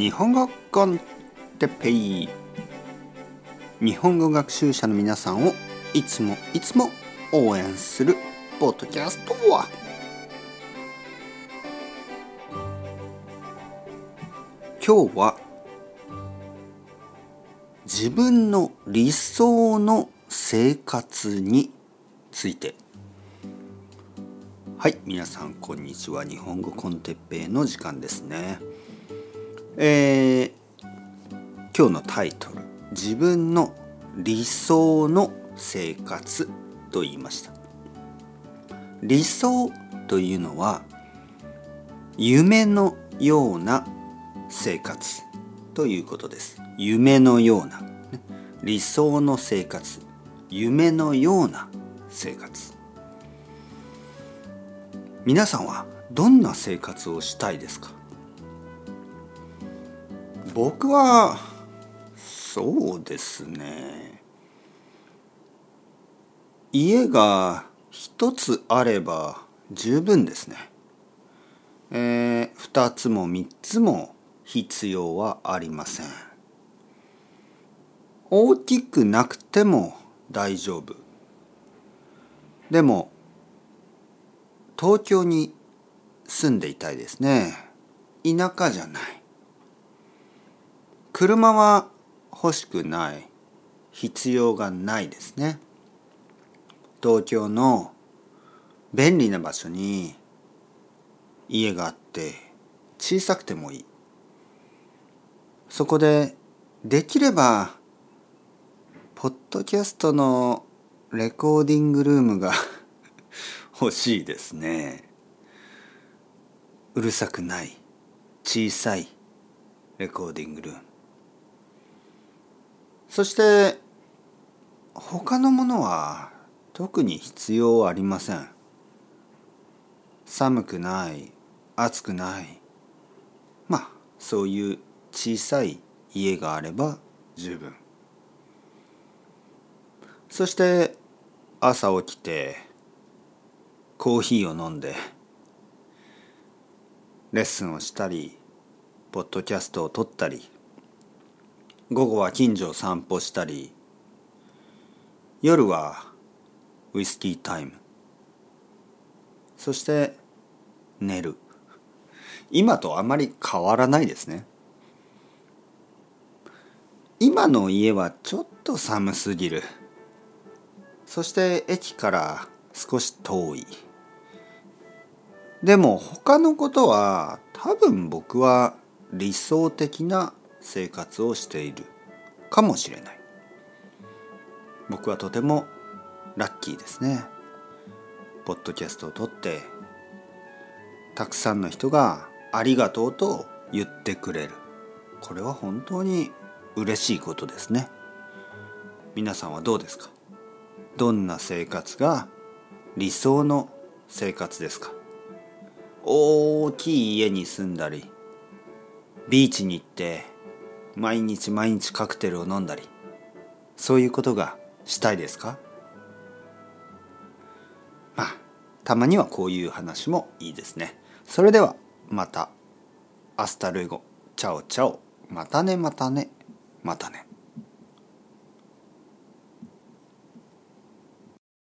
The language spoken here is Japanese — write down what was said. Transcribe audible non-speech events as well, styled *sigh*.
日本語コンテッペイ。日本語学習者の皆さんをいつもいつも応援するポッドキャストは。今日は自分の理想の生活について。はい皆さんこんにちは。日本語コンテッペイの時間ですね。えー、今日のタイトル「自分の理想の生活」と言いました。理想というのは夢のような生活ということです。夢のような理想の生活。夢のような生活。皆さんはどんな生活をしたいですか？僕はそうですね。家が一つあれば十分ですね。えー、二つも三つも必要はありません。大きくなくても大丈夫。でも東京に住んでいたいですね。田舎じゃない。車は欲しくない。必要がないですね。東京の便利な場所に家があって小さくてもいい。そこでできればポッドキャストのレコーディングルームが *laughs* 欲しいですね。うるさくない。小さいレコーディングルーム。そして他のものは特に必要ありません。寒くない暑くない。まあそういう小さい家があれば十分。そして朝起きてコーヒーを飲んでレッスンをしたりポッドキャストを撮ったり午後は近所を散歩したり夜はウイスキータイム。そして寝る。今とあまり変わらないですね。今の家はちょっと寒すぎる。そして駅から少し遠い。でも他のことは多分僕は理想的な生活をしている。かもしれない。僕はとてもラッキーですね。ポッドキャストを撮ってたくさんの人がありがとうと言ってくれる。これは本当に嬉しいことですね。皆さんはどうですか？どんな生活が理想の生活ですか？大きい家に住んだりビーチに行って毎日毎日カクテルを飲んだりそういうことがしたいですか？まあたまにはこういう話もいいですね。それではまた。 Hasta luego。Chao chao。またねまたね。またね。